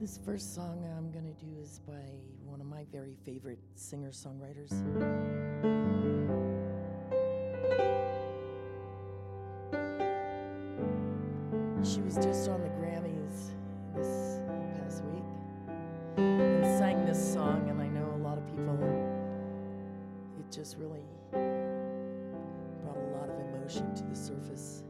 This first song I'm going to do is by one of my very favorite singer songwriters. She was just on the Grammys this past week and sang this song, and I know a lot of people, it just really brought a lot of emotion to the surface.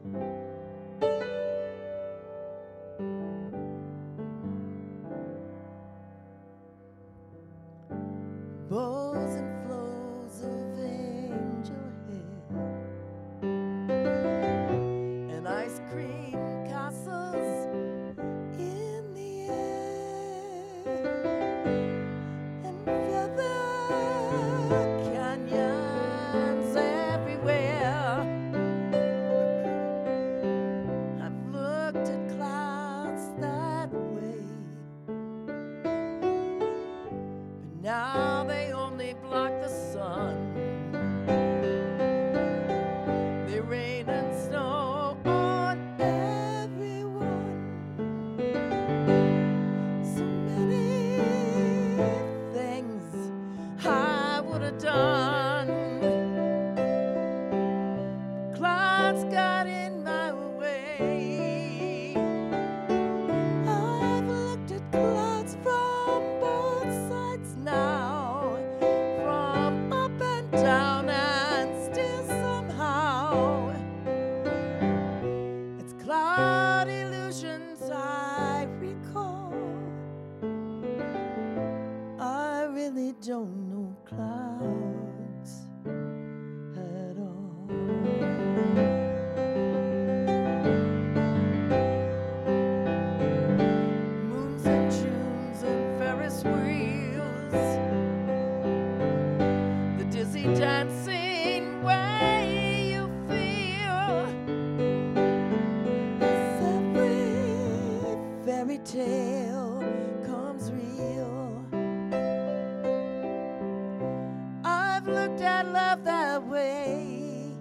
I've looked at love that way.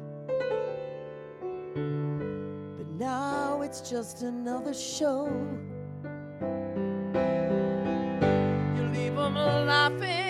But now it's just another show. You leave them laughing.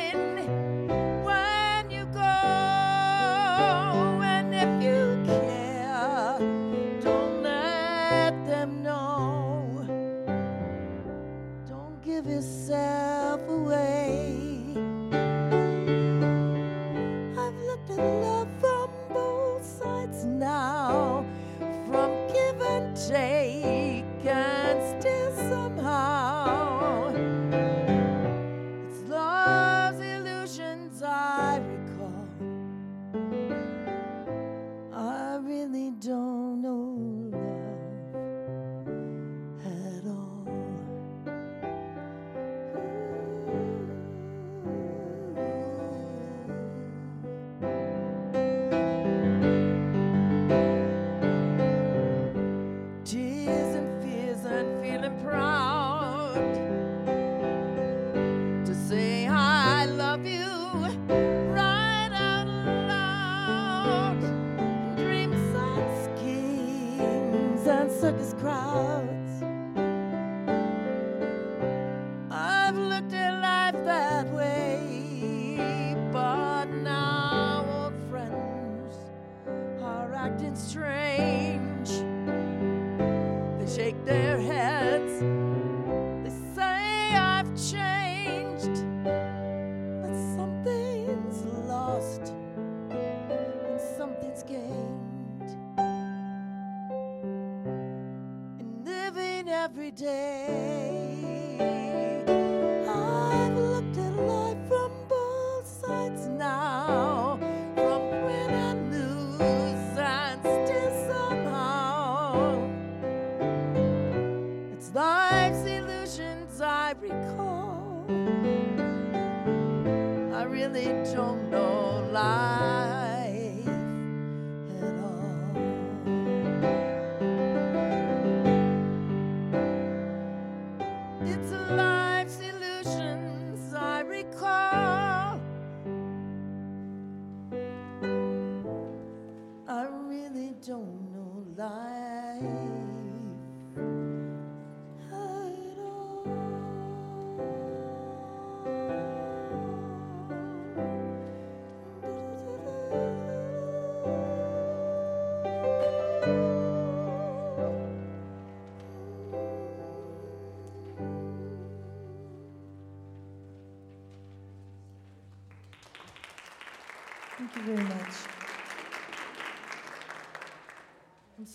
long, no lie.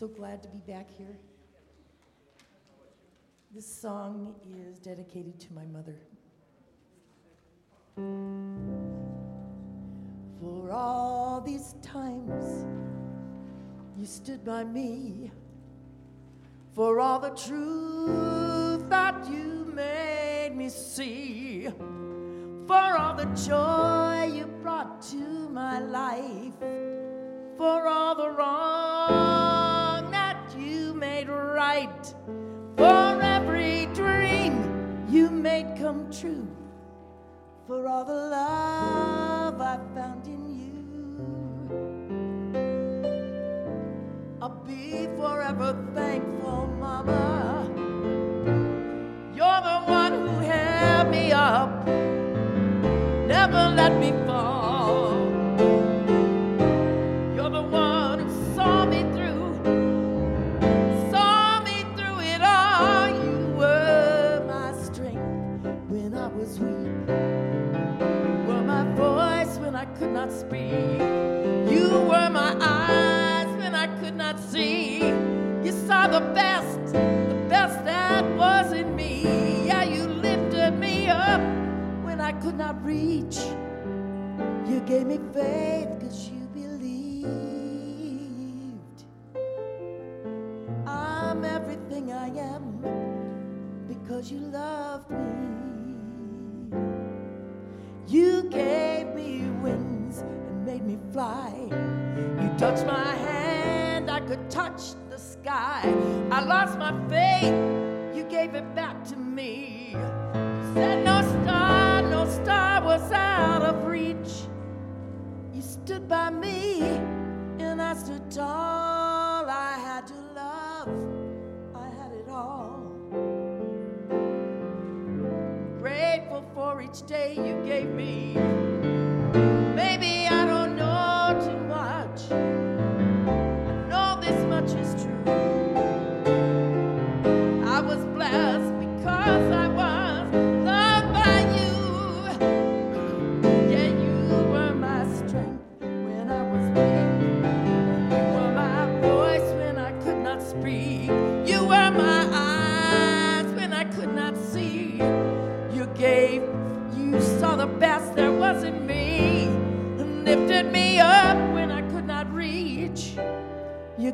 So glad to be back here. This song is dedicated to my mother. For all these times you stood by me, for all the truth that you made me see, for all the joy you brought to my life, for all the wrong come true for all the love I found in you. I'll be forever thankful, Mama. You're the one who held me up, never let me the best, the best that was in me. Yeah, you lifted me up when I could not reach. You gave me faith because you believed. I'm everything I am because you loved me. You gave me wings and made me fly. You touched my hand, I could touch sky. I lost my faith, you gave it back to me. You said no star, no star was out of reach. You stood by me, and I stood tall. I had to love, I had it all grateful for each day you gave me.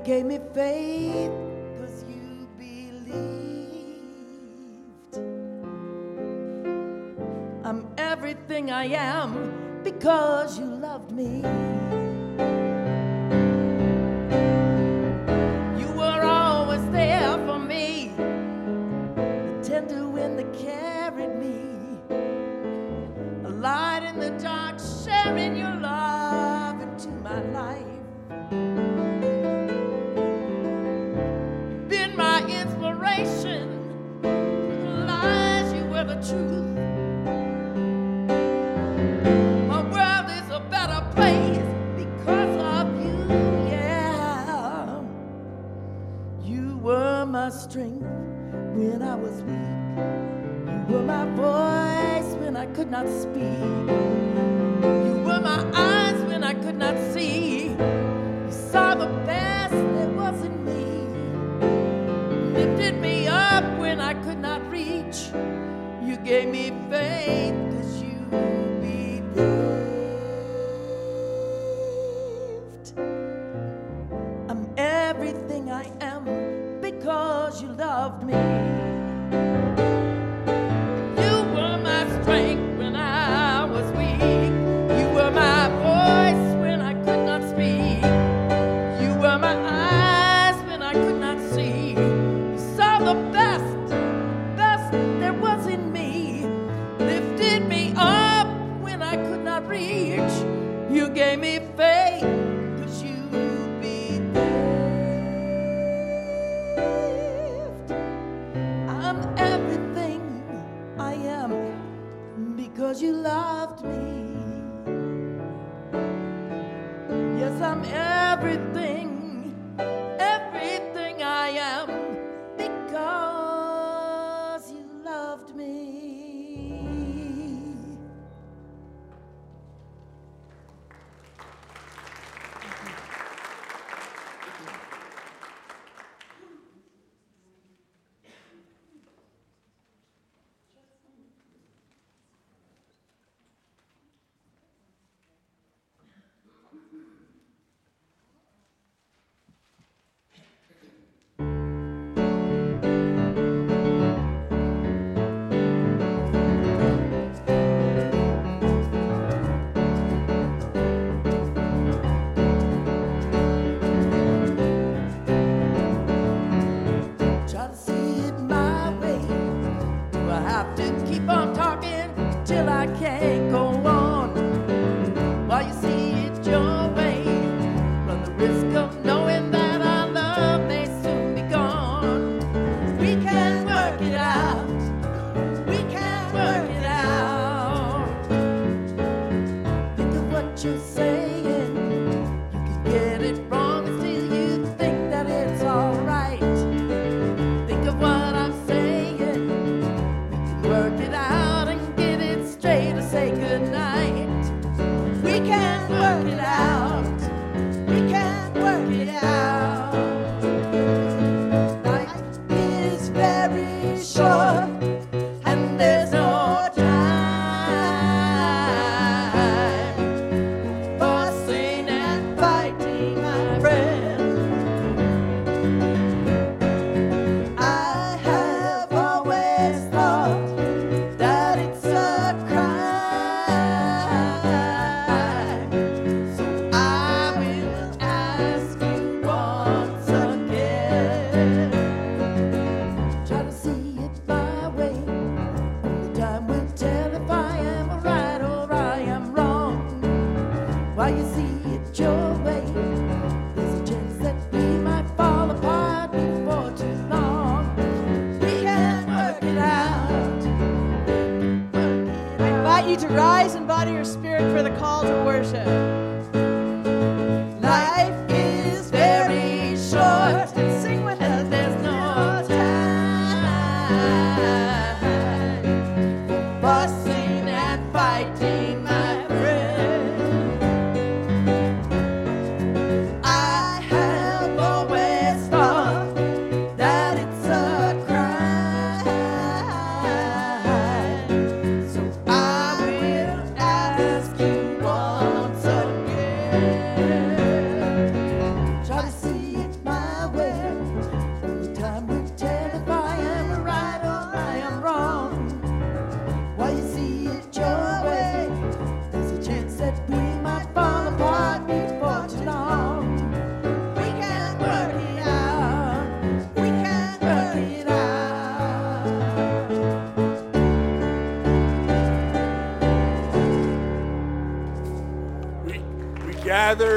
Gave me faith because you believed. I'm everything I am because you loved me. Strength when I was weak. You were my voice when I could not speak. You were my eyes when I could not see. You saw the best that was in me. Lifted me gave me faith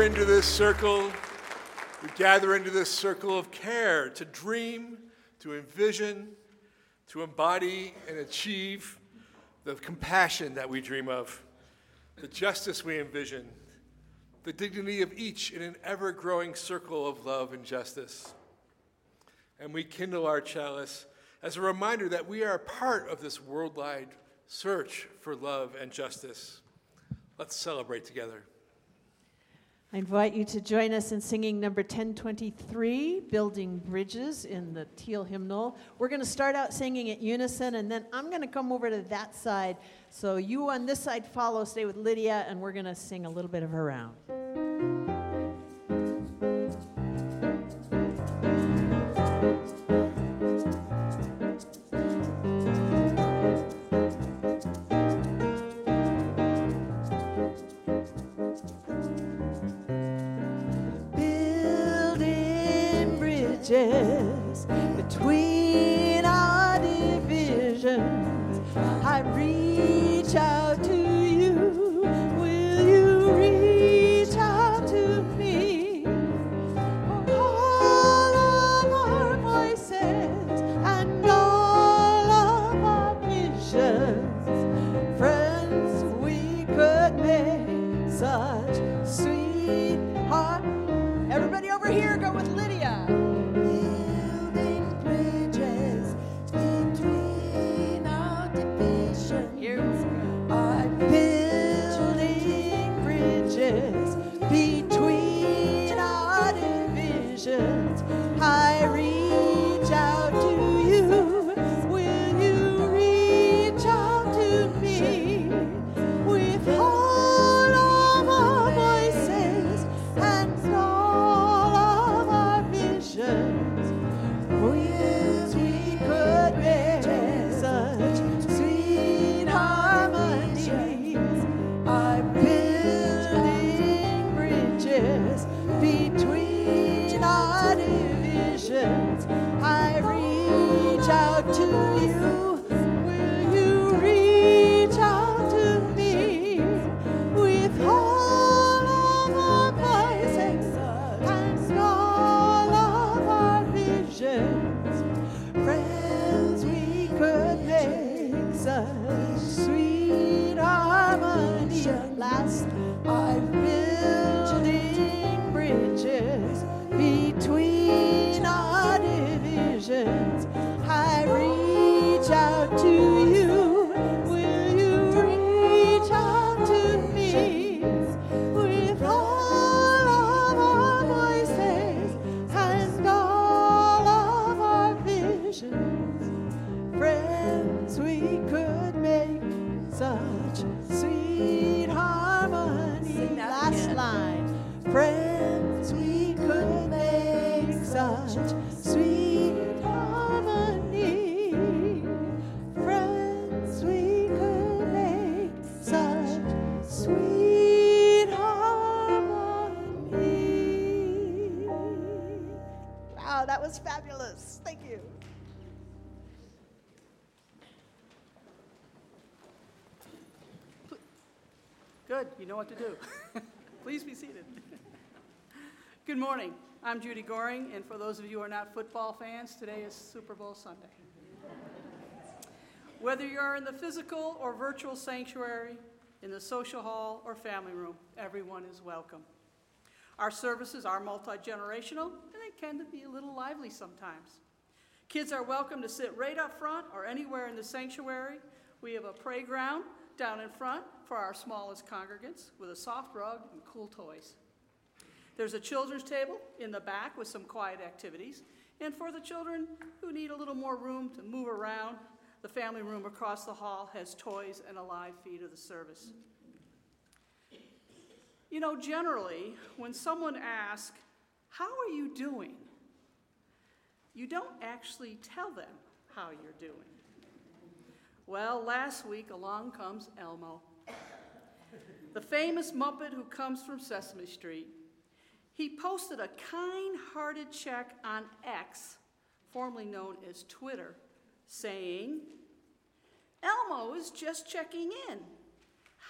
into this circle, we gather into this circle of care to dream, to envision, to embody and achieve the compassion that we dream of, the justice we envision, the dignity of each in an ever growing circle of love and justice. And we kindle our chalice as a reminder that we are part of this worldwide search for love and justice. Let's celebrate together. I invite you to join us in singing number 1023, Building Bridges, in the teal hymnal. We're going to start out singing at unison, and then I'm going to come over to that side. So you on this side follow, stay with Lydia, and we're going to sing a little bit of her round. read. Know what to do. Please be seated. Good morning. I'm Judy Goring, and for those of you who are not football fans, today is Super Bowl Sunday. Whether you're in the physical or virtual sanctuary, in the social hall or family room, everyone is welcome. Our services are multi generational, and they tend to be a little lively sometimes. Kids are welcome to sit right up front or anywhere in the sanctuary. We have a playground down in front for our smallest congregants with a soft rug and cool toys. There's a children's table in the back with some quiet activities. And for the children who need a little more room to move around, the family room across the hall has toys and a live feed of the service. You know, generally, when someone asks, How are you doing? you don't actually tell them how you're doing. Well, last week along comes Elmo, the famous Muppet who comes from Sesame Street. He posted a kind hearted check on X, formerly known as Twitter, saying, Elmo is just checking in.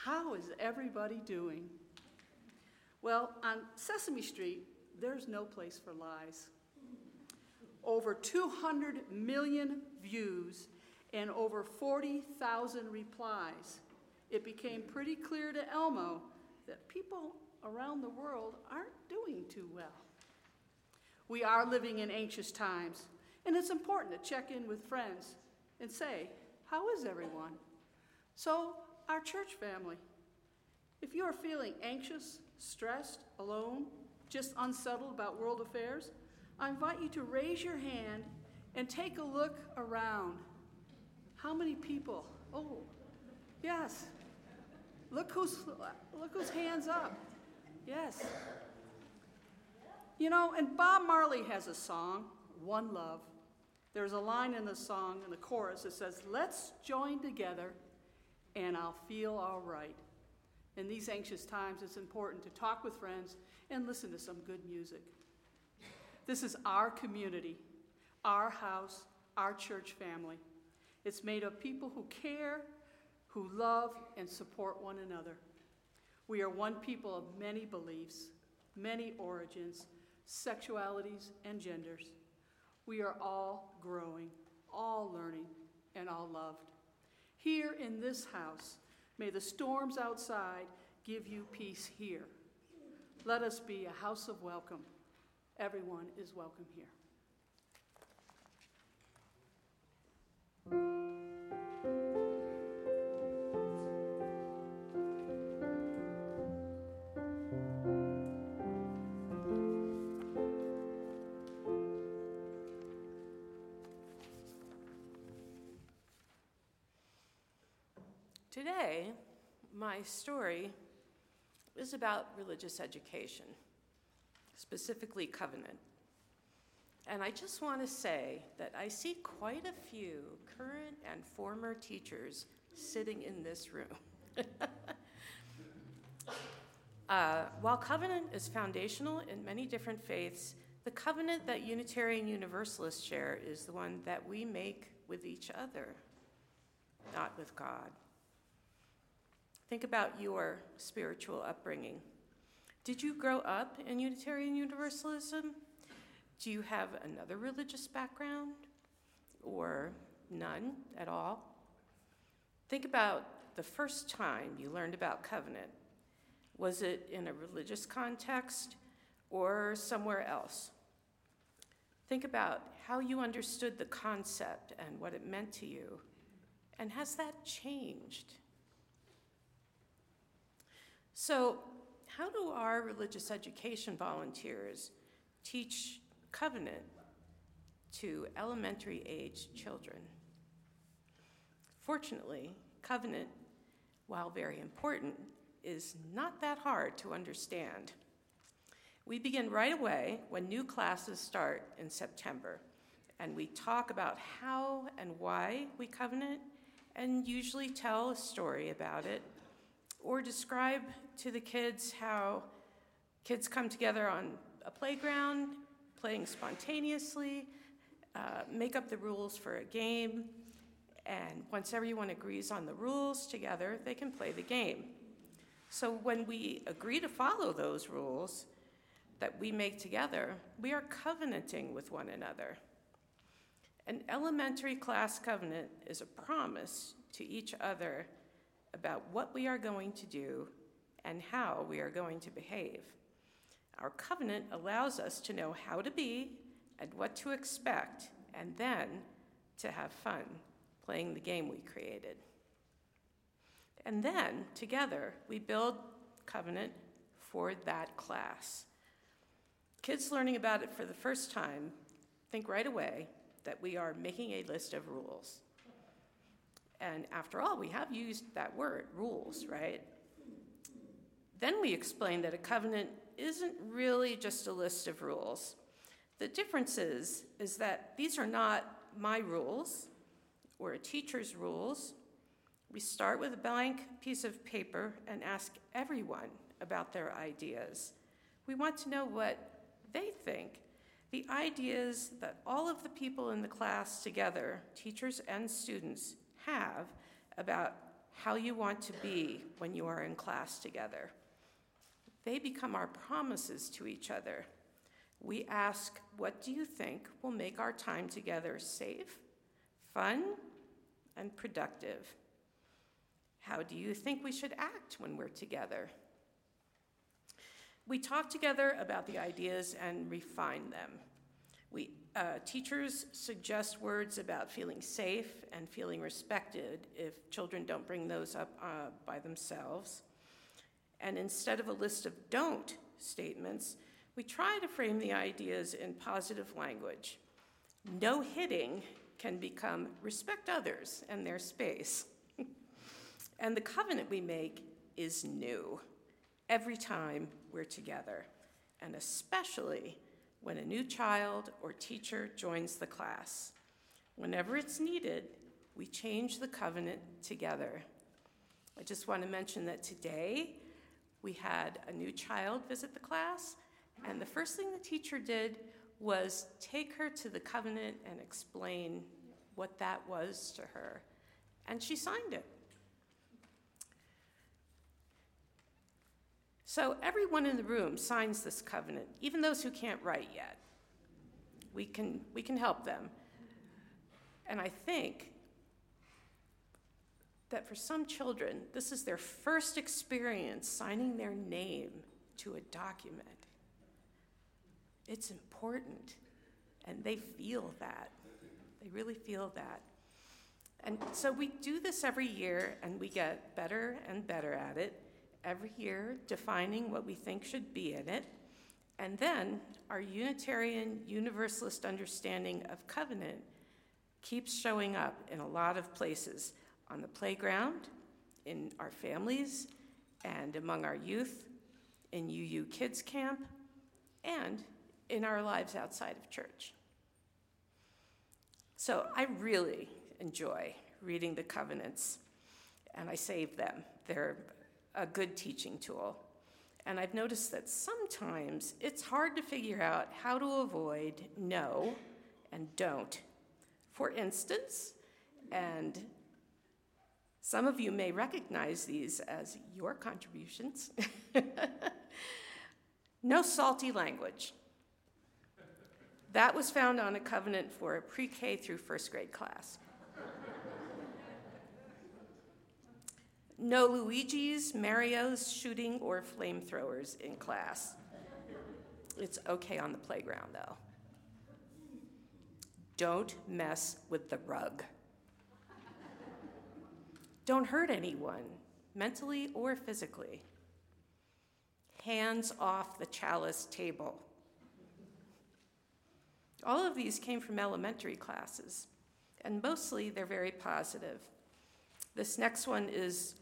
How is everybody doing? Well, on Sesame Street, there's no place for lies. Over 200 million views and over 40,000 replies, it became pretty clear to Elmo that people around the world aren't doing too well. We are living in anxious times, and it's important to check in with friends and say, How is everyone? So, our church family, if you are feeling anxious, stressed, alone, just unsettled about world affairs, I invite you to raise your hand and take a look around how many people? Oh, yes. Look who's, look whose hands up. Yes. You know, and Bob Marley has a song, One Love. There's a line in the song, in the chorus, that says, Let's join together and I'll feel all right. In these anxious times, it's important to talk with friends and listen to some good music. This is our community, our house, our church family. It's made of people who care, who love, and support one another. We are one people of many beliefs, many origins, sexualities, and genders. We are all growing, all learning, and all loved. Here in this house, may the storms outside give you peace here. Let us be a house of welcome. Everyone is welcome here. Today, my story is about religious education, specifically covenant. And I just want to say that I see quite a few current and former teachers sitting in this room. uh, while covenant is foundational in many different faiths, The covenant that Unitarian Universalists share is the one that we make with each other, not with God. Think about your spiritual upbringing. Did you grow up in Unitarian Universalism? Do you have another religious background or none at all? Think about the first time you learned about covenant. Was it in a religious context or somewhere else? Think about how you understood the concept and what it meant to you. And has that changed? So, how do our religious education volunteers teach covenant to elementary age children? Fortunately, covenant, while very important, is not that hard to understand. We begin right away when new classes start in September, and we talk about how and why we covenant, and usually tell a story about it, or describe to the kids how kids come together on a playground, playing spontaneously, uh, make up the rules for a game, and once everyone agrees on the rules together, they can play the game. So when we agree to follow those rules, that we make together, we are covenanting with one another. An elementary class covenant is a promise to each other about what we are going to do and how we are going to behave. Our covenant allows us to know how to be and what to expect, and then to have fun playing the game we created. And then, together, we build covenant for that class. Kids learning about it for the first time think right away that we are making a list of rules. And after all, we have used that word, rules, right? Then we explain that a covenant isn't really just a list of rules. The difference is, is that these are not my rules or a teacher's rules. We start with a blank piece of paper and ask everyone about their ideas. We want to know what they think the ideas that all of the people in the class together, teachers and students, have about how you want to be when you are in class together. They become our promises to each other. We ask, What do you think will make our time together safe, fun, and productive? How do you think we should act when we're together? We talk together about the ideas and refine them. We, uh, teachers suggest words about feeling safe and feeling respected if children don't bring those up uh, by themselves. And instead of a list of don't statements, we try to frame the ideas in positive language. No hitting can become respect others and their space. and the covenant we make is new every time we're together, and especially when a new child or teacher joins the class. Whenever it's needed, we change the covenant together. I just want to mention that today we had a new child visit the class, and the first thing the teacher did was take her to the covenant and explain what that was to her. And she signed it. So everyone in the room signs this covenant, even those who can't write yet. We can, we can help them. And I think that for some children, this is their first experience signing their name to a document. It's important, and they feel that. They really feel that. And so we do this every year, and we get better and better at it every year defining what we think should be in it. And then our Unitarian Universalist understanding of covenant keeps showing up in a lot of places on the playground, in our families, and among our youth, in UU Kids Camp, and in our lives outside of church. So I really enjoy reading the covenants, and I save them. They're a good teaching tool. And I've noticed that sometimes it's hard to figure out how to avoid no and don't. For instance, and some of you may recognize these as your contributions. no salty language. That was found on a covenant for a pre K through first grade class. No Luigi's, Mario's, shooting, or flamethrowers in class. It's okay on the playground, though. Don't mess with the rug. Don't hurt anyone, mentally or physically. Hands off the chalice table. All of these came from elementary classes, and mostly they're very positive. This next one is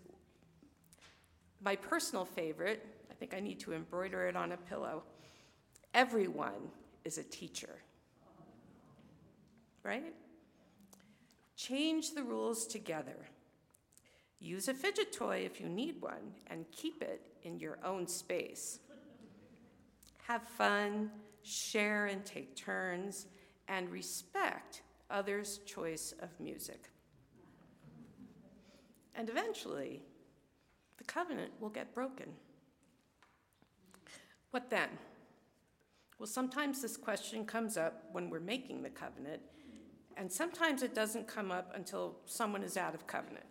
my personal favorite. I think I need to embroider it on a pillow. Everyone is a teacher. Right? Change the rules together. Use a fidget toy if you need one, and keep it in your own space. Have fun, share and take turns, and respect others' choice of music. And eventually, the covenant will get broken. What then? Well, sometimes this question comes up when we're making the covenant, and sometimes it doesn't come up until someone is out of covenant.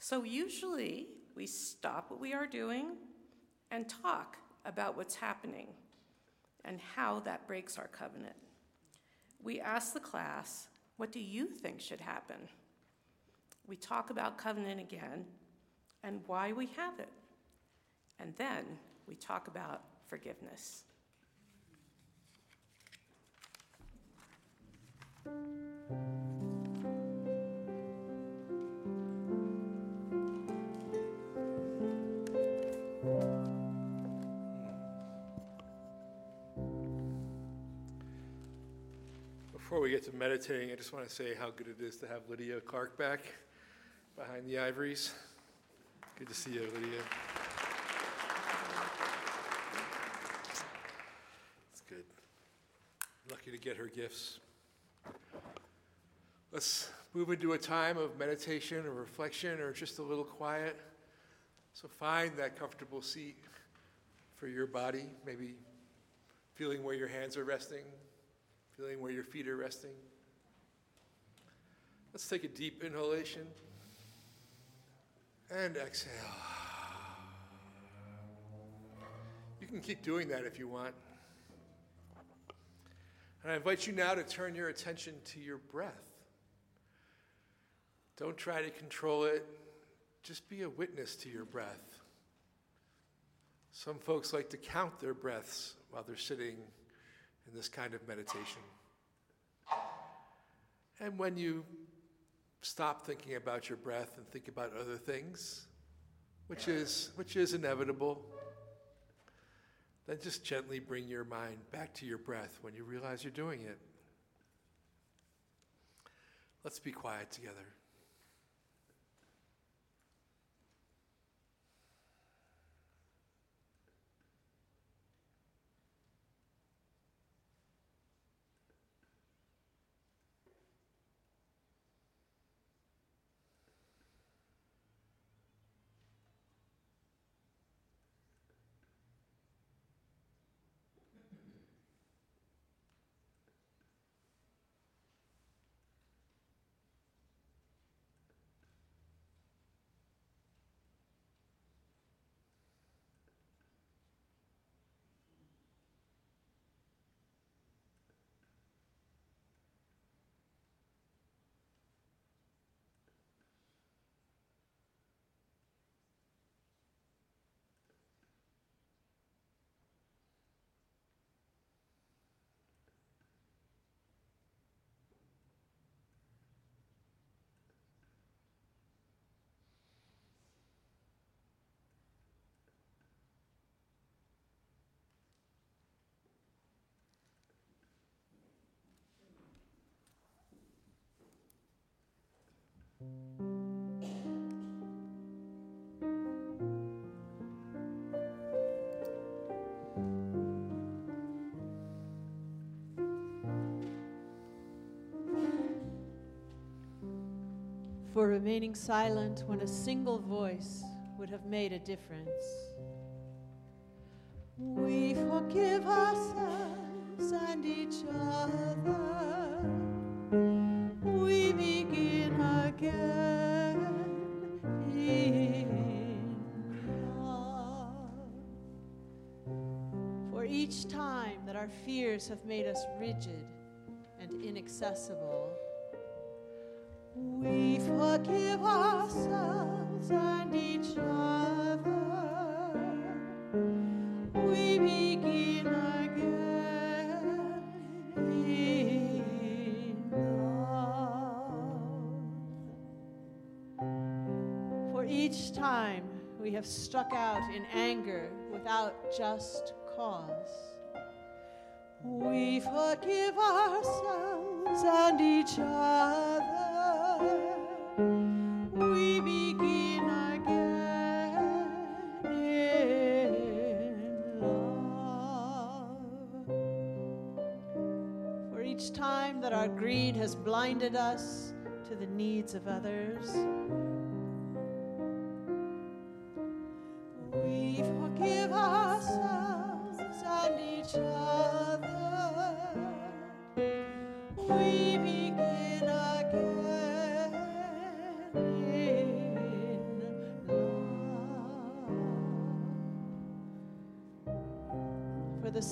So usually we stop what we are doing and talk about what's happening and how that breaks our covenant. We ask the class, What do you think should happen? We talk about covenant again and why we have it. And then we talk about forgiveness. Before we get to meditating, I just want to say how good it is to have Lydia Clark back behind the ivories. Good to see you, Lydia. It's good. Lucky to get her gifts. Let's move into a time of meditation or reflection or just a little quiet. So find that comfortable seat for your body, maybe feeling where your hands are resting, feeling where your feet are resting. Let's take a deep inhalation and exhale. You can keep doing that if you want. And I invite you now to turn your attention to your breath. Don't try to control it, just be a witness to your breath. Some folks like to count their breaths while they're sitting in this kind of meditation. And when you stop thinking about your breath and think about other things, which is, which is inevitable, then just gently bring your mind back to your breath when you realize you're doing it. Let's be quiet together. for remaining silent when a single voice would have made a difference. We forgive ourselves and each other. Each time that our fears have made us rigid and inaccessible, we forgive ourselves and each other. Have struck out in anger without just cause, we forgive ourselves and each other. We begin again in love. For each time that our greed has blinded us to the needs of others,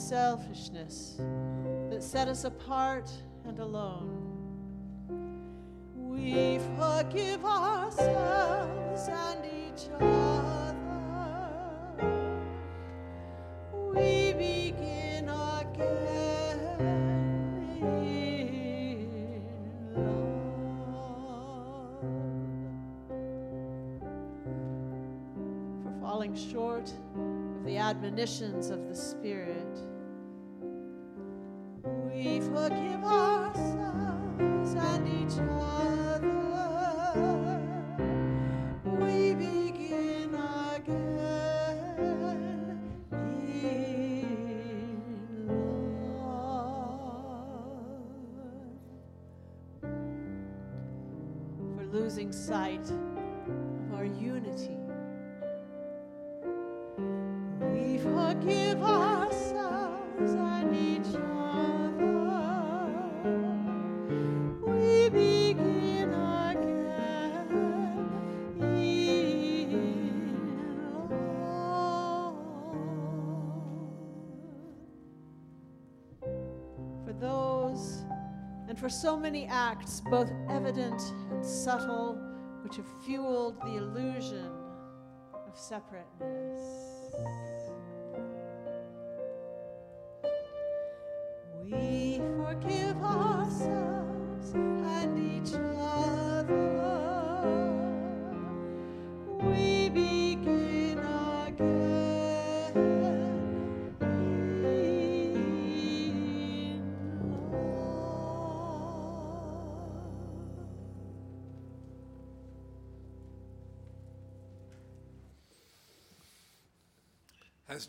selfishness that set us apart and alone, we forgive ourselves and each other. We begin again in love. For falling short of the admonitions of sight of our unity, we forgive ourselves and each other. We begin again in love. For those and for so many acts, both evident and subtle, which have fueled the illusion of separateness.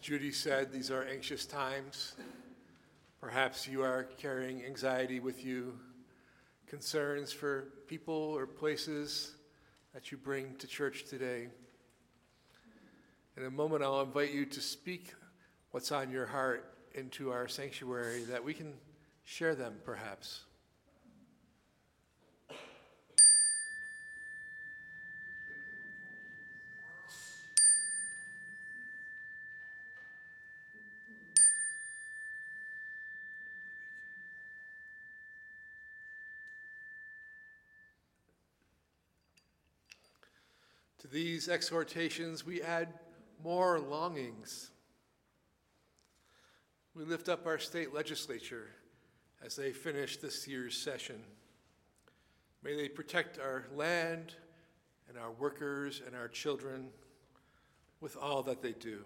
Judy said, these are anxious times. Perhaps you are carrying anxiety with you, concerns for people or places that you bring to church today. In a moment, I'll invite you to speak what's on your heart into our sanctuary that we can share them, perhaps. These exhortations, we add more longings. We lift up our state legislature as they finish this year's session. May they protect our land and our workers and our children with all that they do.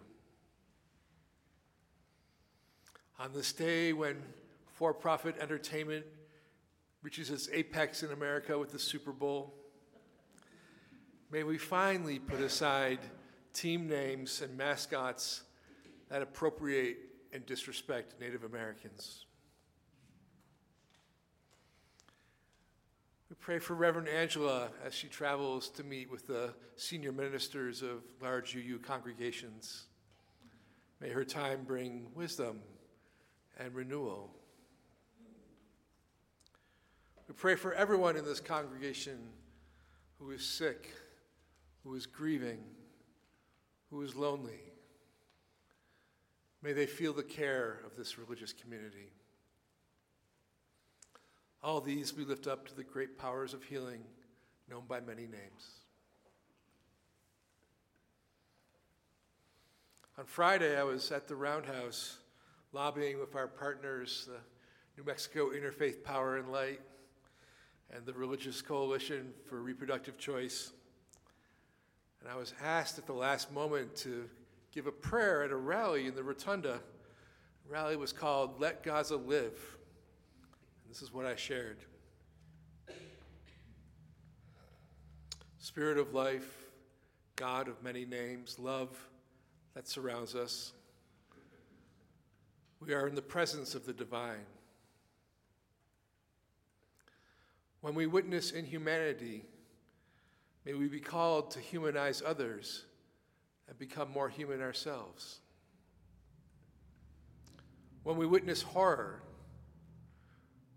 On this day when for profit entertainment reaches its apex in America with the Super Bowl, May we finally put aside team names and mascots that appropriate and disrespect Native Americans. We pray for Reverend Angela as she travels to meet with the senior ministers of large UU congregations. May her time bring wisdom and renewal. We pray for everyone in this congregation who is sick, who is grieving, who is lonely. May they feel the care of this religious community. All these we lift up to the great powers of healing known by many names. On Friday, I was at the Roundhouse lobbying with our partners, the New Mexico Interfaith Power and Light and the Religious Coalition for Reproductive Choice. And I was asked at the last moment to give a prayer at a rally in the Rotunda. The rally was called Let Gaza Live. And this is what I shared Spirit of life, God of many names, love that surrounds us. We are in the presence of the divine. When we witness inhumanity, may we be called to humanize others and become more human ourselves. When we witness horror,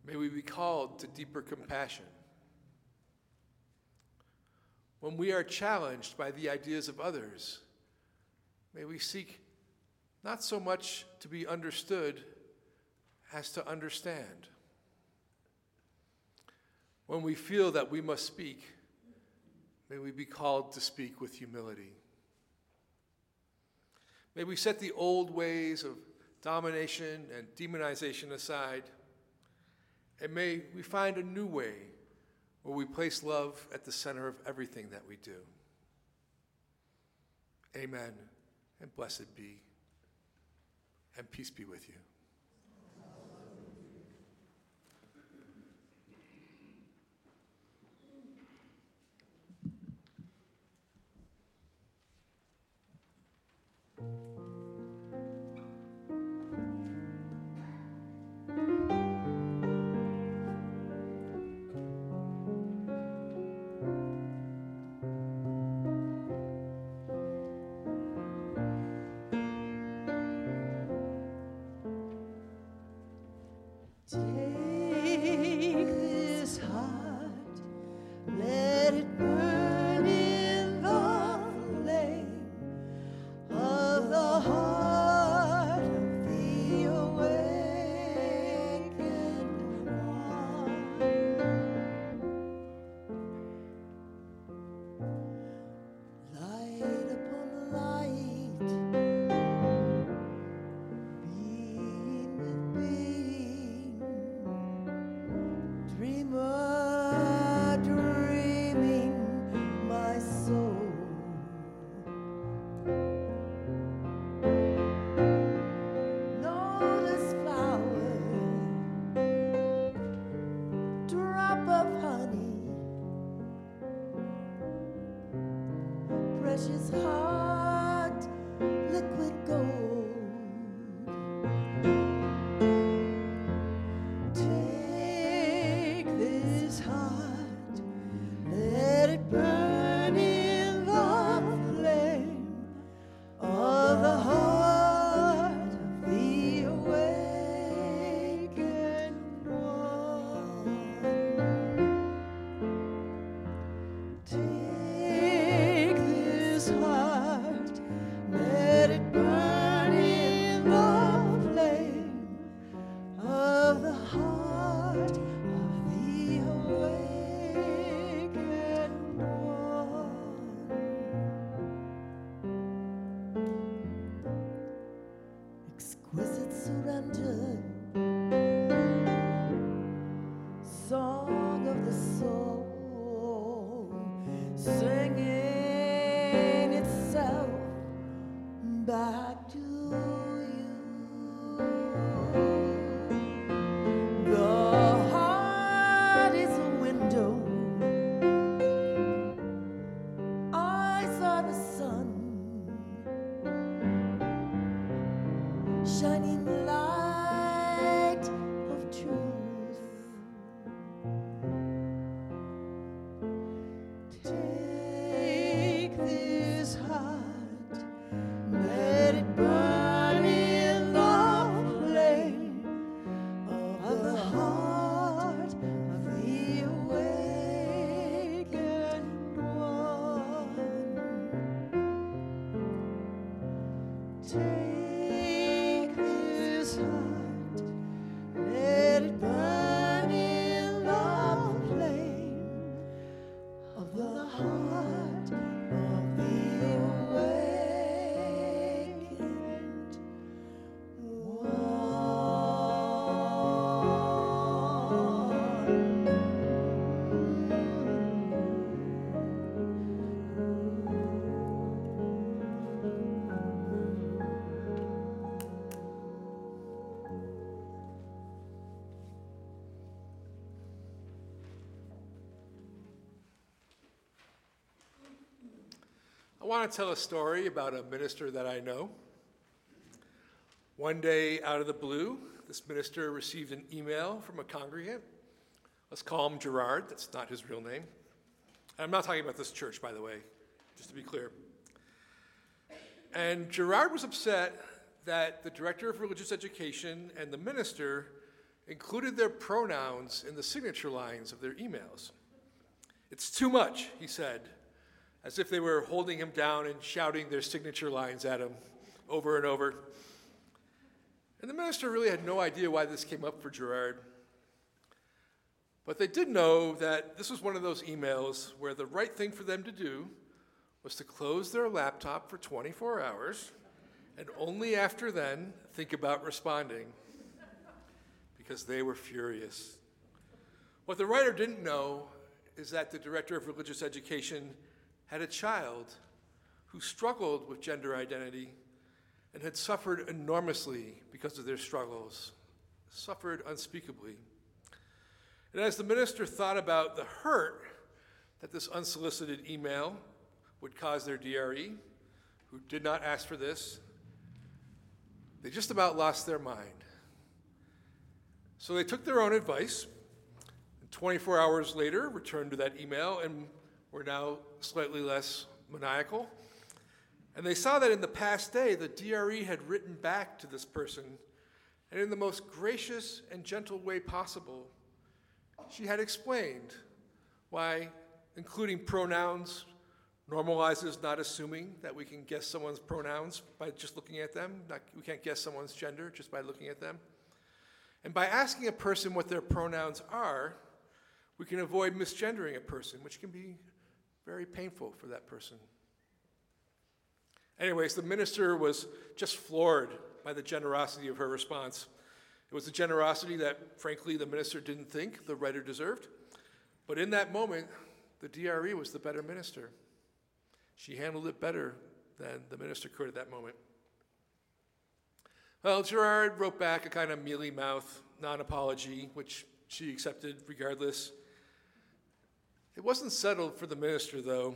may we be called to deeper compassion. When we are challenged by the ideas of others, may we seek not so much to be understood as to understand. When we feel that we must speak, may we be called to speak with humility. May we set the old ways of domination and demonization aside, and may we find a new way where we place love at the center of everything that we do. Amen, and blessed be, and peace be with you. I want to tell a story about a minister that I know. One day, out of the blue, this minister received an email from a congregant. Let's call him Gerard. That's not his real name. I'm not talking about this church, by the way, just to be clear. And Gerard was upset that the director of religious education and the minister included their pronouns in the signature lines of their emails. It's too much, he said, as if they were holding him down and shouting their signature lines at him over and over. And the minister really had no idea why this came up for Gerard. But they did know that this was one of those emails where the right thing for them to do was to close their laptop for 24 hours and only after then think about responding because they were furious. What the writer didn't know is that the director of religious education had a child who struggled with gender identity and had suffered enormously because of their struggles, suffered unspeakably. And as the minister thought about the hurt that this unsolicited email would cause their DRE, who did not ask for this, they just about lost their mind. So they took their own advice, and 24 hours later returned to that email and were now slightly less maniacal. And they saw that in the past day, the DRE had written back to this person, and in the most gracious and gentle way possible, she had explained why including pronouns normalizes not assuming that we can guess someone's pronouns by just looking at them. Not, we can't guess someone's gender just by looking at them. And by asking a person what their pronouns are, we can avoid misgendering a person, which can be very painful for that person. Anyways, the minister was just floored by the generosity of her response. It was a generosity that, frankly, the minister didn't think the writer deserved. But in that moment, the DRE was the better minister. She handled it better than the minister could at that moment. Well, Gerard wrote back a kind of mealy mouth non apology, which she accepted regardless. It wasn't settled for the minister, though.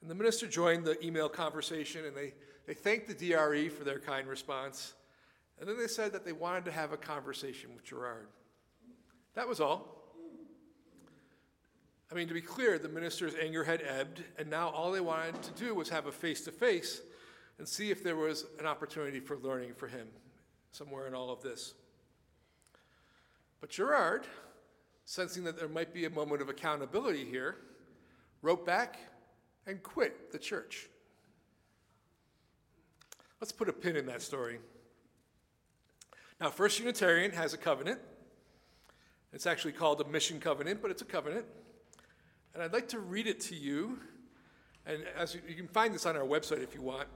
And the minister joined the email conversation and they, they thanked the DRE for their kind response. And then they said that they wanted to have a conversation with Gerard. That was all. I mean, to be clear, the minister's anger had ebbed, and now all they wanted to do was have a face to face and see if there was an opportunity for learning for him somewhere in all of this. But Gerard, sensing that there might be a moment of accountability here, wrote back and quit the church. Let's put a pin in that story. Now, First Unitarian has a covenant. It's actually called a mission covenant, but it's a covenant. And I'd like to read it to you. And as you, you can find this on our website if you want.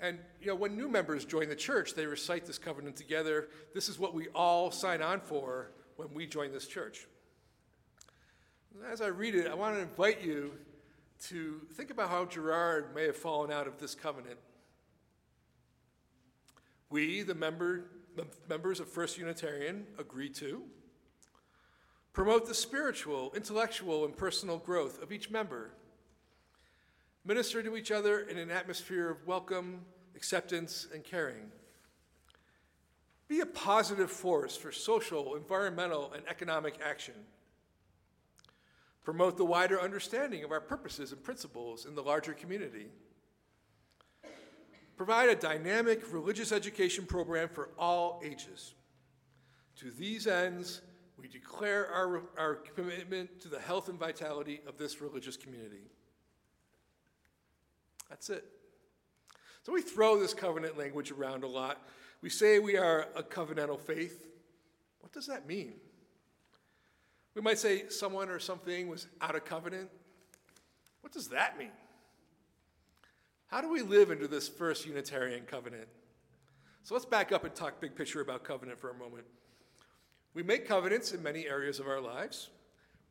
And you know, when new members join the church, they recite this covenant together. This is what we all sign on for when we join this church. As I read it, I want to invite you to think about how Gerard may have fallen out of this covenant. We, the, member, members of First Unitarian, agree to promote the spiritual, intellectual, and personal growth of each member minister to each other in an atmosphere of welcome, acceptance, and caring. Be a positive force for social, environmental, and economic action. Promote the wider understanding of our purposes and principles in the larger community. Provide a dynamic religious education program for all ages. To these ends, we declare our, our commitment to the health and vitality of this religious community. That's it. So we throw this covenant language around a lot. We say we are a covenantal faith. What does that mean? We might say someone or something was out of covenant. What does that mean? How do we live into this first Unitarian covenant? So let's back up and talk big picture about covenant for a moment. We make covenants in many areas of our lives.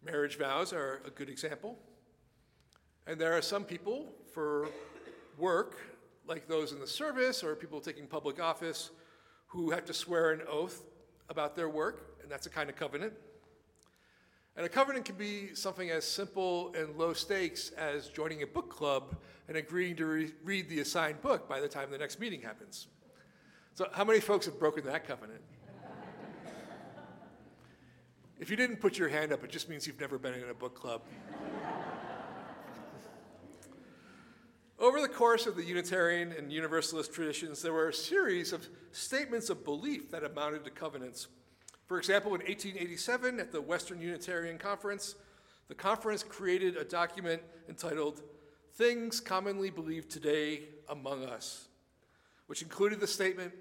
Marriage vows are a good example. And there are some people for work, like those in the service or people taking public office, who have to swear an oath about their work, and that's a kind of covenant. And a covenant can be something as simple and low stakes as joining a book club and agreeing to re- read the assigned book by the time the next meeting happens. So, how many folks have broken that covenant? if you didn't put your hand up, it just means you've never been in a book club. Over the course of the Unitarian and Universalist traditions, there were a series of statements of belief that amounted to covenants. For example, in 1887 at the Western Unitarian Conference, the conference created a document entitled Things Commonly Believed Today Among Us, which included the statement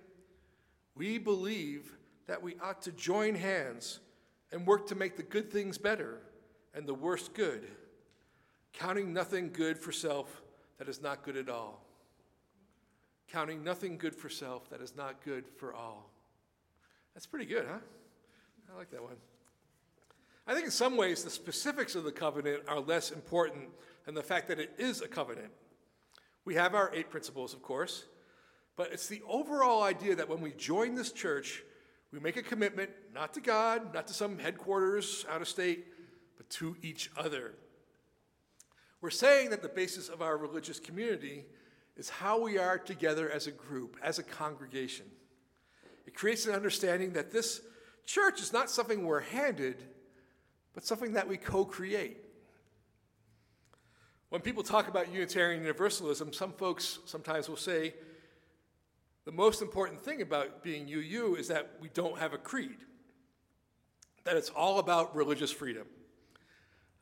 We believe that we ought to join hands and work to make the good things better and the worst good, counting nothing good for self that is not good at all, counting nothing good for self that is not good for all. That's pretty good, huh? I like that one. I think in some ways the specifics of the covenant are less important than the fact that it is a covenant. We have our eight principles, of course, but it's the overall idea that when we join this church, we make a commitment not to God, not to some headquarters out of state, but to each other. We're saying that the basis of our religious community is how we are together as a group, as a congregation. It creates an understanding that this Church is not something we're handed, but something that we co create. When people talk about Unitarian Universalism, some folks sometimes will say the most important thing about being UU is that we don't have a creed, that it's all about religious freedom.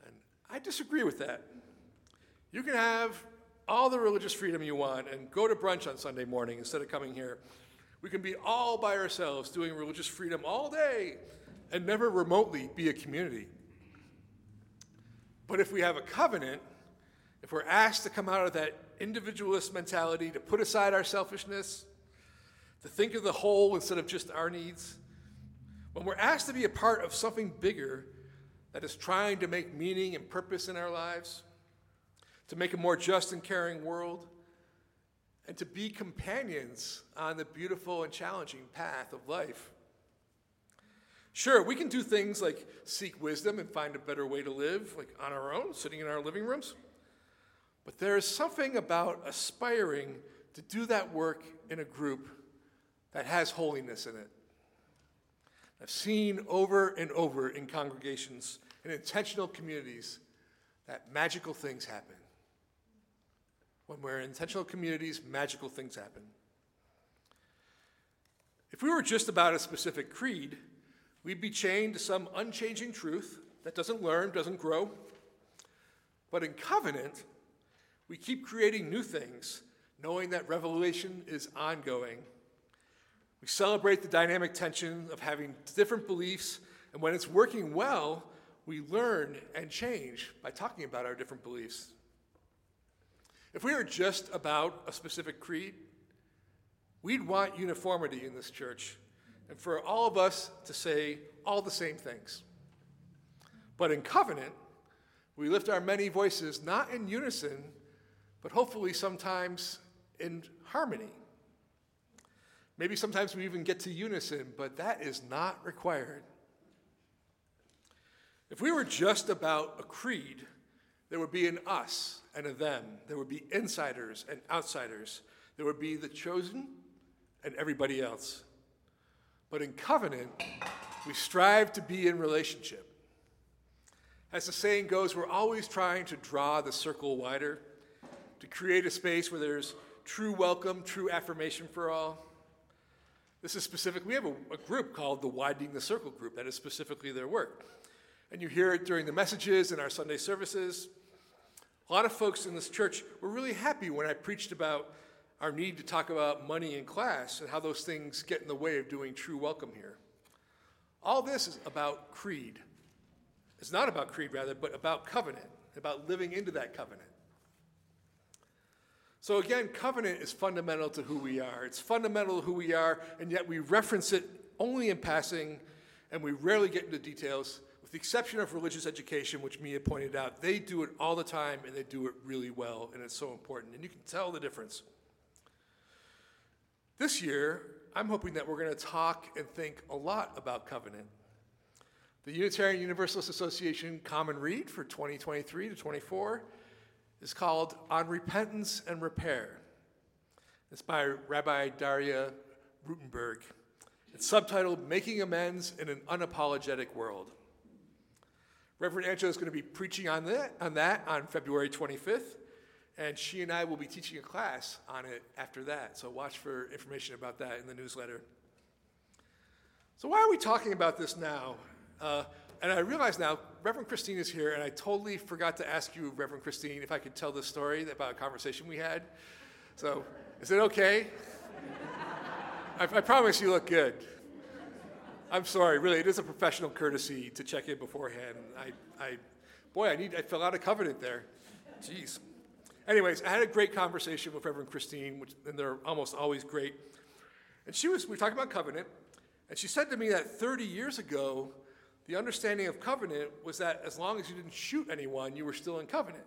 And I disagree with that. You can have all the religious freedom you want and go to brunch on Sunday morning instead of coming here we can be all by ourselves doing religious freedom all day and never remotely be a community. But if we have a covenant, if we're asked to come out of that individualist mentality, to put aside our selfishness, to think of the whole instead of just our needs, when we're asked to be a part of something bigger that is trying to make meaning and purpose in our lives, to make a more just and caring world, and to be companions on the beautiful and challenging path of life. Sure, we can do things like seek wisdom and find a better way to live, like on our own, sitting in our living rooms. But there is something about aspiring to do that work in a group that has holiness in it. I've seen over and over in congregations and intentional communities that magical things happen. When we're in intentional communities, magical things happen. If we were just about a specific creed, we'd be chained to some unchanging truth that doesn't learn, doesn't grow. But in covenant, we keep creating new things, knowing that revelation is ongoing. We celebrate the dynamic tension of having different beliefs, and when it's working well, we learn and change by talking about our different beliefs. If we were just about a specific creed, we'd want uniformity in this church and for all of us to say all the same things. But in covenant, we lift our many voices not in unison, but hopefully sometimes in harmony. Maybe sometimes we even get to unison, but that is not required. If we were just about a creed, there would be an us and a them. There would be insiders and outsiders. There would be the chosen and everybody else. But in covenant, we strive to be in relationship. As the saying goes, we're always trying to draw the circle wider, to create a space where there's true welcome, true affirmation for all. This is specific. We have a, a, group called the Widening the Circle group. That is specifically their work. And you hear it during the messages in our Sunday services. A lot of folks in this church were really happy when I preached about our need to talk about money in class and how those things get in the way of doing true welcome here. All this is about creed. It's not about creed, rather, but about covenant, about living into that covenant. So, again, covenant is fundamental to who we are. It's fundamental to who we are, and yet we reference it only in passing, and we rarely get into details the exception of religious education, which Mia pointed out, they do it all the time and they do it really well, and it's so important. And you can tell the difference. This year, I'm hoping that we're going to talk and think a lot about covenant. The Unitarian Universalist Association Common Read for 2023 to 24 is called On Repentance and Repair. It's by Rabbi Danya Ruttenberg. It's subtitled Making Amends in an Unapologetic World. Reverend Angela is going to be preaching on that, on that on February 25th, and she and I will be teaching a class on it after that. So watch for information about that in the newsletter. So, why are we talking about this now? Uh, and I realize now, Reverend Christine is here, and I totally forgot to ask you, Reverend Christine, if I could tell this story about a conversation we had. So, is it okay? I, I promise you look good. I'm sorry, really, it is a professional courtesy to check in beforehand. I, I, boy, I need, I fill out a covenant there. Jeez. Anyways, I had a great conversation with Reverend Christine, which, and they're almost always great. And she was, we were talking about covenant, and she said to me that 30 years ago, the understanding of covenant was that as long as you didn't shoot anyone, you were still in covenant.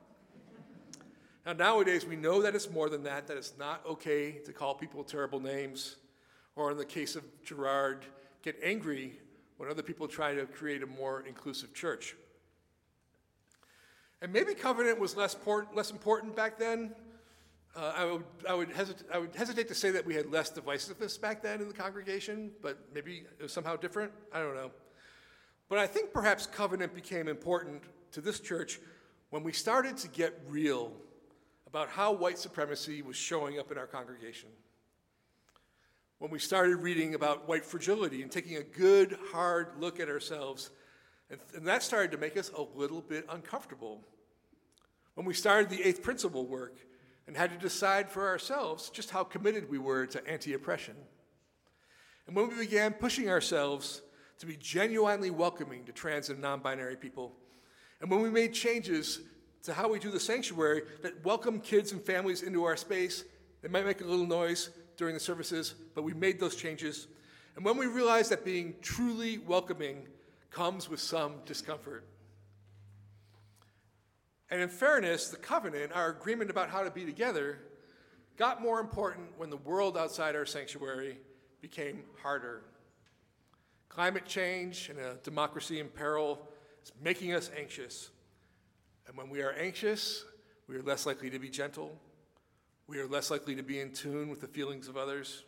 Now, nowadays, we know that it's more than that, that it's not okay to call people terrible names, or in the case of Gerard, get angry when other people try to create a more inclusive church. And maybe covenant was less, port, less important back then. Uh, I, would, I, would hesitate, I would hesitate to say that we had less divisiveness back then in the congregation, but maybe it was somehow different. I don't know. But I think perhaps covenant became important to this church when we started to get real about how white supremacy was showing up in our congregation when we started reading about white fragility and taking a good, hard look at ourselves. And, and, that started to make us a little bit uncomfortable. When we started the eighth principle work and had to decide for ourselves just how committed we were to anti oppression. And when we began pushing ourselves to be genuinely welcoming to trans and non binary people. And when we made changes to how we do the sanctuary that welcome kids and families into our space, they might make a little noise, during the services, but we made those changes. And when we realized that being truly welcoming comes with some discomfort. And in fairness, the covenant, our agreement about how to be together, got more important when the world outside our sanctuary became harder. Climate change and a democracy in peril is making us anxious. And when we are anxious, we are less likely to be gentle, we are less likely to be in tune with the feelings of others.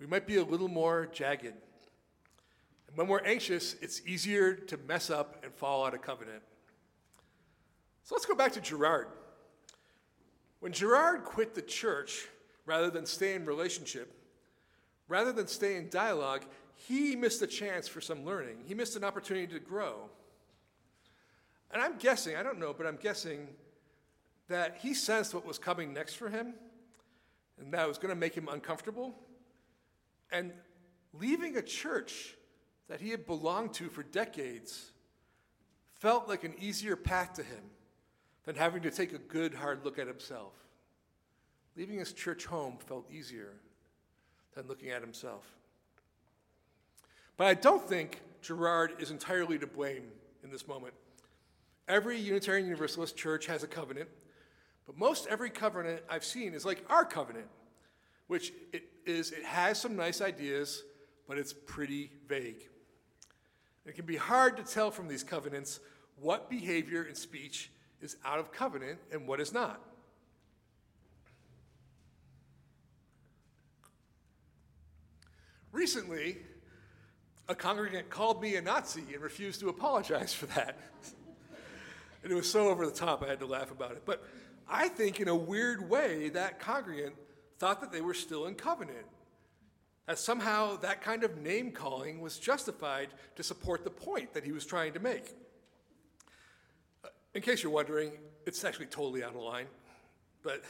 We might be a little more jagged. And when we're anxious, it's easier to mess up and fall out of covenant. So let's go back to Gerard. When Gerard quit the church rather than stay in relationship, rather than stay in dialogue, he missed a chance for some learning. He missed an opportunity to grow. And I'm guessing, I don't know, but I'm guessing that he sensed what was coming next for him and that was going to make him uncomfortable. And leaving a church that he had belonged to for decades felt like an easier path to him than having to take a good, hard look at himself. Leaving his church home felt easier than looking at himself. But I don't think Gerard is entirely to blame in this moment. Every Unitarian Universalist church has a covenant but most every covenant I've seen is like our covenant, which it is it has some nice ideas, but it's pretty vague. It can be hard to tell from these covenants what behavior and speech is out of covenant and what is not. Recently, a congregant called me a Nazi and refused to apologize for that. and it was so over the top, I had to laugh about it. But I think, in a weird way, that congregant thought that they were still in covenant. That somehow that kind of name calling was justified to support the point that he was trying to make. In case you're wondering, it's actually totally out of line. But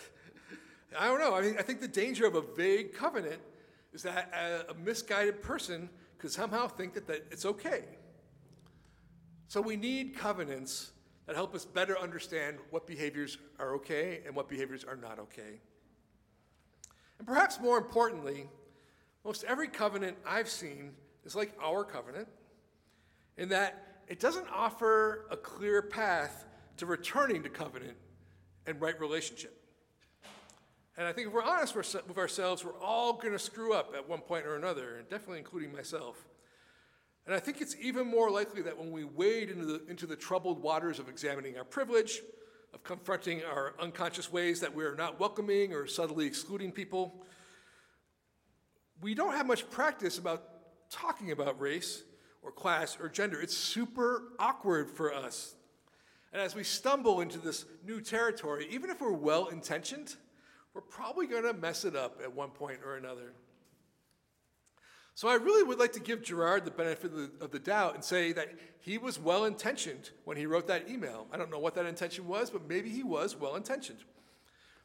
I don't know. I mean, I think the danger of a vague covenant is that a, misguided person could somehow think that, that it's okay. So we need covenants that help us better understand what behaviors are okay and what behaviors are not okay. And perhaps more importantly, most every covenant I've seen is like our covenant in that it doesn't offer a clear path to returning to covenant and right relationship. And I think if we're honest with ourselves, we're all going to screw up at one point or another, and definitely including myself. And I think it's even more likely that when we wade into the, into the troubled waters of examining our privilege, of confronting our unconscious ways that we are not welcoming or subtly excluding people, we don't have much practice about talking about race or class or gender. It's super awkward for us. And as we stumble into this new territory, even if we're well intentioned, we're probably going to mess it up at one point or another. So I really would like to give Gerard the benefit of the, of the, doubt and say that he was well intentioned when he wrote that email. I don't know what that intention was, but maybe he was well intentioned.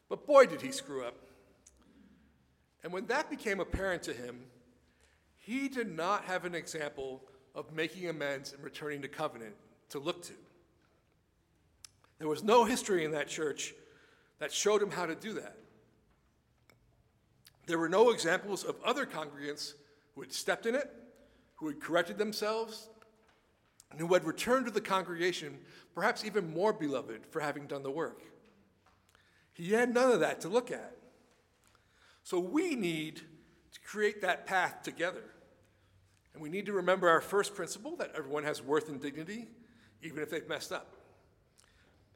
But boy, did he screw up. And when that became apparent to him, he did not have an example of making amends and returning to covenant to look to. There was no history in that church that showed him how to do that. There were no examples of other congregants who had stepped in it, who had corrected themselves, and who had returned to the congregation, perhaps even more beloved for having done the work. He had none of that to look at. So we need to create that path together. And we need to remember our first principle that everyone has worth and dignity, even if they've messed up.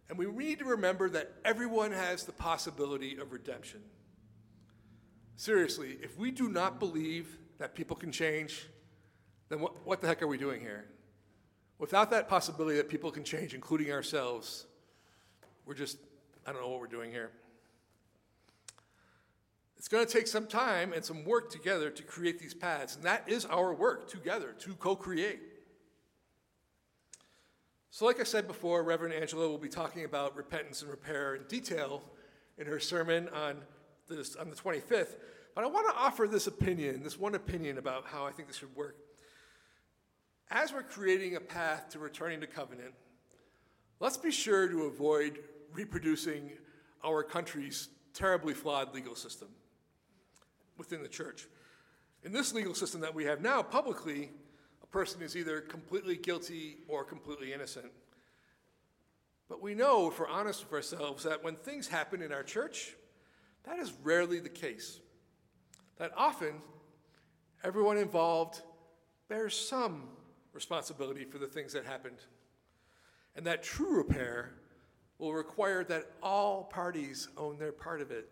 And we need to remember that everyone has the possibility of redemption. Seriously, if we do not believe that people can change, then what, what the heck are we doing here? Without that possibility that people can change, including ourselves, we're just, I don't know what we're doing here. It's going to take some time and some work together to create these paths, and that is our work together to co create. So, like I said before, Reverend Angela will be talking about repentance and repair in detail in her sermon on, this, on the 25th. But I want to offer this opinion, this one opinion about how I think this should work. As we're creating a path to returning to covenant, let's be sure to avoid reproducing our country's terribly flawed legal system within the church. In this legal system that we have now, publicly, a person is either completely guilty or completely innocent. But we know, if we're honest with ourselves, that when things happen in our church, that is rarely the case that often everyone involved bears some responsibility for the things that happened. And that true repair will require that all parties own their part of it.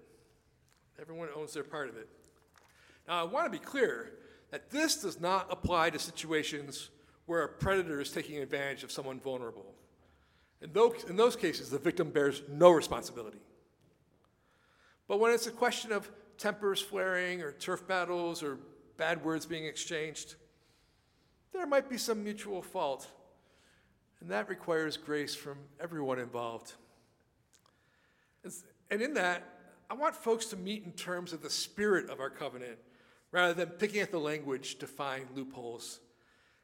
Everyone owns their part of it. Now, I want to be clear that this does not apply to situations where a predator is taking advantage of someone vulnerable. In those, in those cases, the victim bears no responsibility. But when it's a question of tempers flaring or turf battles or bad words being exchanged, there might be some mutual fault. And that requires grace from everyone involved. And in that, I want folks to meet in terms of the spirit of our covenant rather than picking at the language to find loopholes.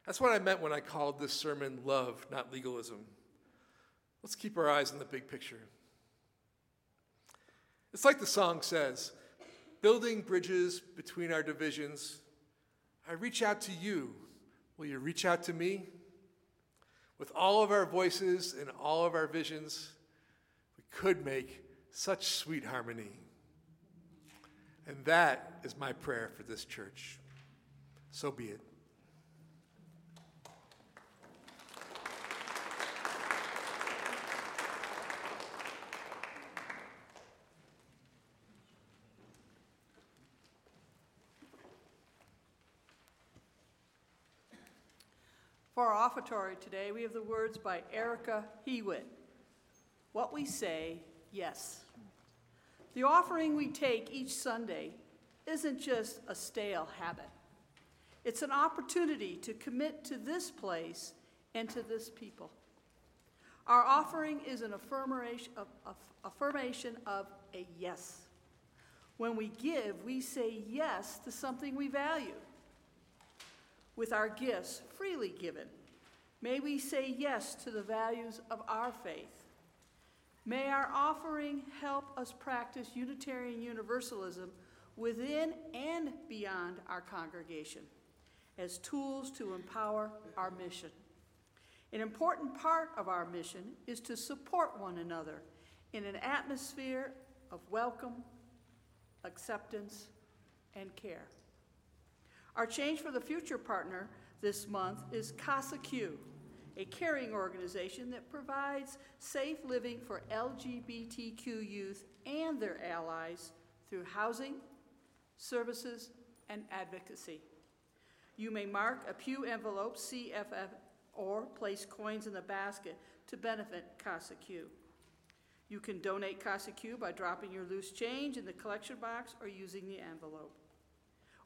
That's what I meant when I called this sermon love, not legalism. Let's keep our eyes on the big picture. It's like the song says building bridges between our divisions. I reach out to you. Will you reach out to me? With all of our voices and all of our visions, we could make such sweet harmony. And that is my prayer for this church. So be it. For our offertory today, we have the words by Erika Hewitt. What we say, yes. The offering we take each Sunday isn't just a stale habit. It's an opportunity to commit to this place and to this people. Our offering is an affirmation of, affirmation of a yes. When we give, we say yes to something we value with our gifts freely given. May we say yes to the values of our faith. May our offering help us practice Unitarian Universalism within and beyond our congregation as tools to empower our mission. An important part of our mission is to support one another in an atmosphere of welcome, acceptance, and care. Our Change for the Future partner this month is Casa Q, a caring organization that provides safe living for LGBTQ youth and their allies through housing, services, and advocacy. You may mark a Pew envelope, CFF, or place coins in the basket to benefit Casa Q. You can donate Casa Q by dropping your loose change in the collection box or using the envelope.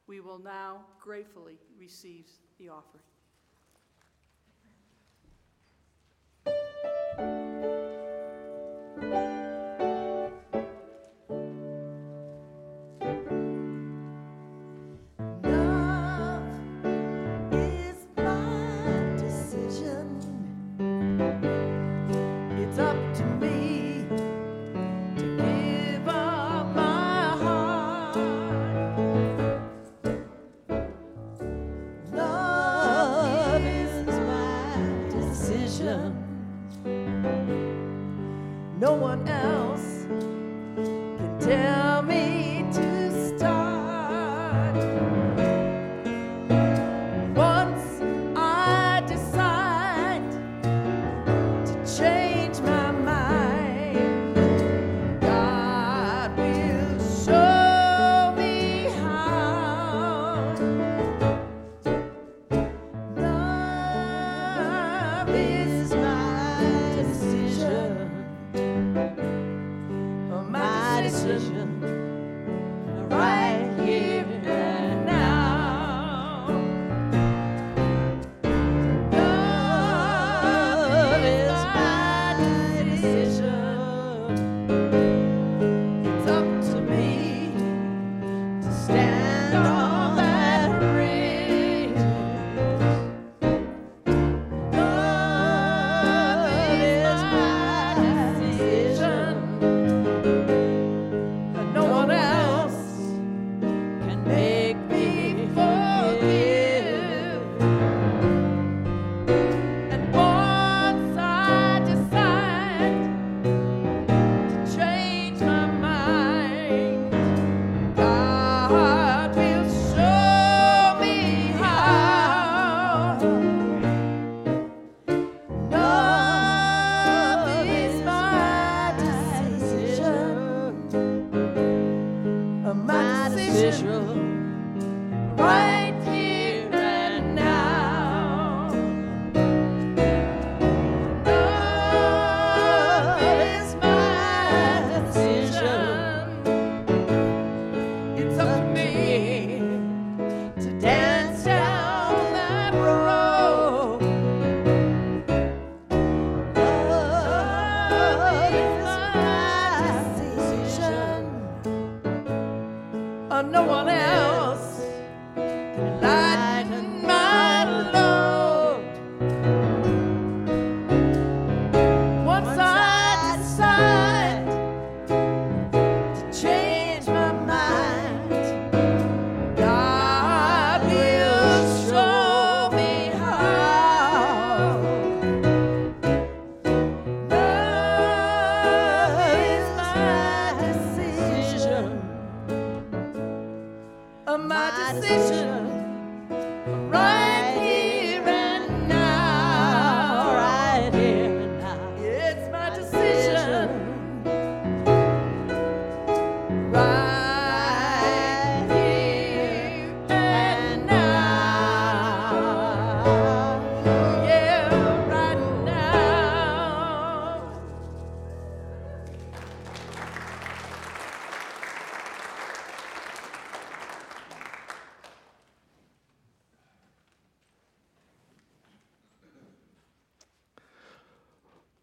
We will now gratefully receive the offering. Love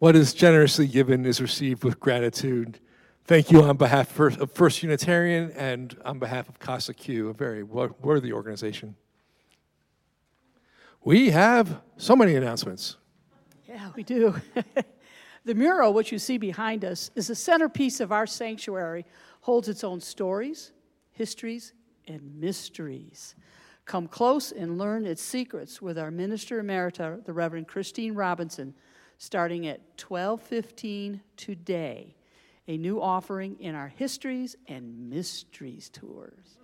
What is generously given is received with gratitude. Thank you on behalf of First Unitarian and on behalf of Casa Q, a very worthy organization. We have so many announcements. Yeah, we do. the mural, which you see behind us, is the centerpiece of our sanctuary, holds its own stories, histories, and mysteries. Come close and learn its secrets with our minister emerita, the Reverend Christine Robinson, starting at 12:15 today. A new offering in our histories and mysteries tours.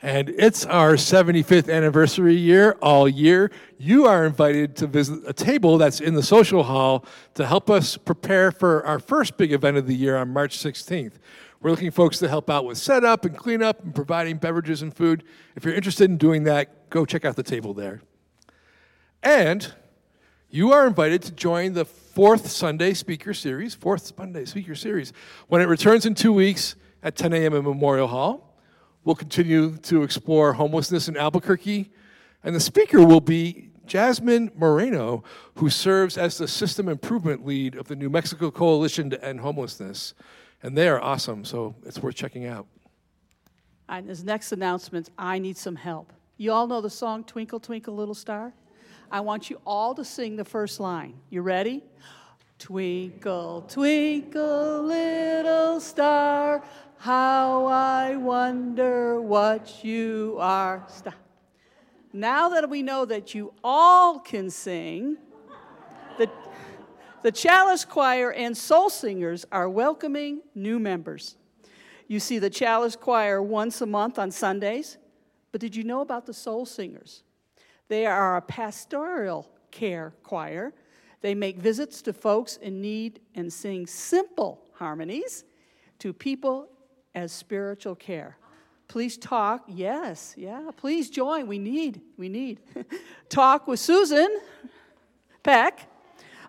And it's our 75th anniversary year all year. You are invited to visit a table that's in the social hall to help us prepare for our first big event of the year on March 16th. We're looking folks to help out with setup and cleanup and providing beverages and food. If you're interested in doing that, go check out the table there. And you are invited to join the fourth Sunday speaker series, fourth Sunday speaker series, when it returns in two weeks at 10 a.m. in Memorial Hall. We'll continue to explore homelessness in Albuquerque, and the speaker will be Jasmine Moreno, who serves as the system improvement lead of the New Mexico Coalition to End Homelessness. And they are awesome, so it's worth checking out. And this next announcement, I need some help. You all know the song Twinkle, Twinkle, Little Star? I want you all to sing the first line. You ready? Twinkle, twinkle, little star, how I wonder what you are. Stop. Now that we know that you all can sing, the, the Chalice Choir and Soul Singers are welcoming new members. You see the Chalice Choir once a month on Sundays, but did you know about the Soul Singers? They are a pastoral care choir. They make visits to folks in need and sing simple harmonies to people as spiritual care. Please talk. Yes, yeah. Please join. We need, we need. talk with Susan Peck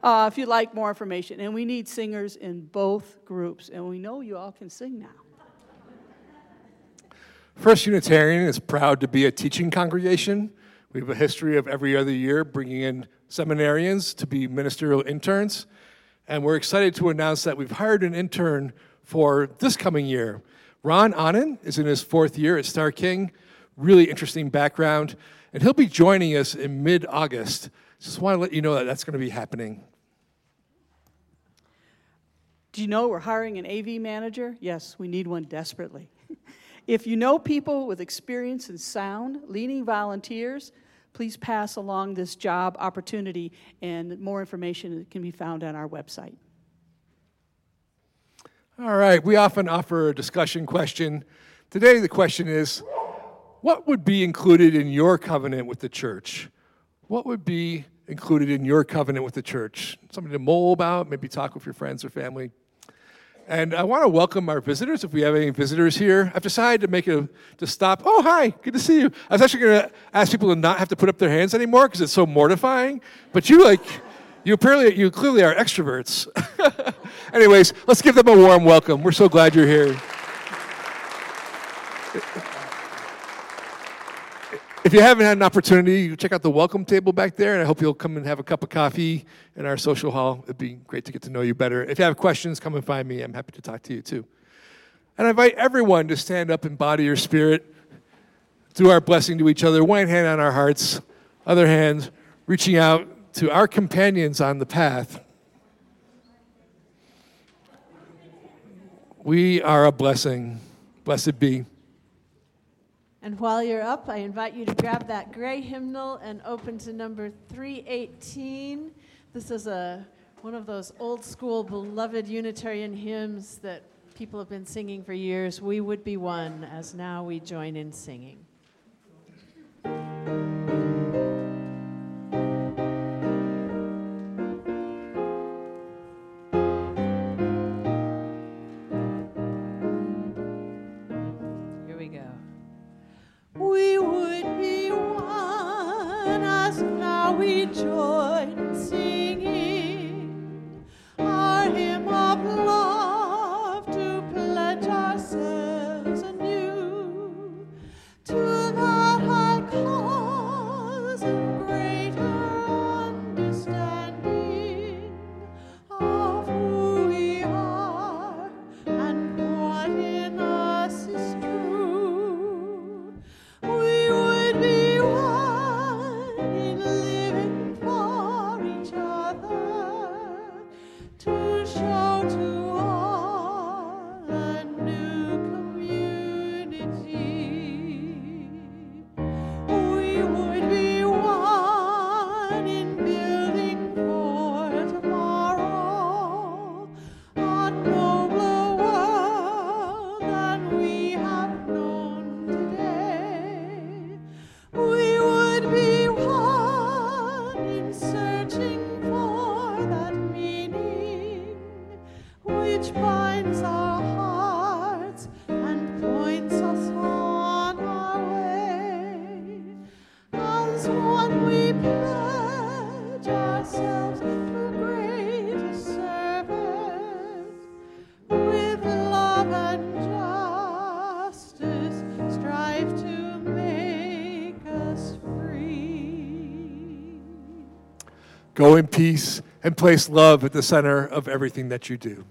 uh, if you'd like more information. And we need singers in both groups. And we know you all can sing now. First Unitarian is proud to be a teaching congregation. We have a history of every other year bringing in seminarians to be ministerial interns. And we're excited to announce that we've hired an intern for this coming year. Ron Annan is in his fourth year at Starr King. Really interesting background. And he'll be joining us in mid August. Just want to let you know that that's going to be happening. Do you know we're hiring an AV manager? Yes, we need one desperately. if you know people with experience in sound, leading volunteers, please pass along this job opportunity, and more information can be found on our website. All right, we often offer a discussion question. Today, the question is what would be included in your covenant with the church? What would be included in your covenant with the church? Something to mull about, maybe talk with your friends or family. And I want to welcome our visitors. If we have any visitors here, I've decided to make it a, to stop. Oh, hi, good to see you. I was actually going to ask people to not have to put up their hands anymore because it's so mortifying. But you like, you apparently, you clearly are extroverts. Anyways, let's give them a warm welcome. We're so glad you're here. If you haven't had an opportunity, you check out the welcome table back there, and I hope you'll come and have a cup of coffee in our social hall. It'd be great to get to know you better. If you have questions, come and find me. I'm happy to talk to you too. And I invite everyone to stand up and body your spirit, do our blessing to each other, one hand on our hearts, other hand reaching out to our companions on the path. We are a blessing. Blessed be. And while you're up, I invite you to grab that gray hymnal and open to number 318. This is a one of those old school beloved Unitarian hymns that people have been singing for years. We would be one as now we join in singing. peace, and place love at the center of everything that you do.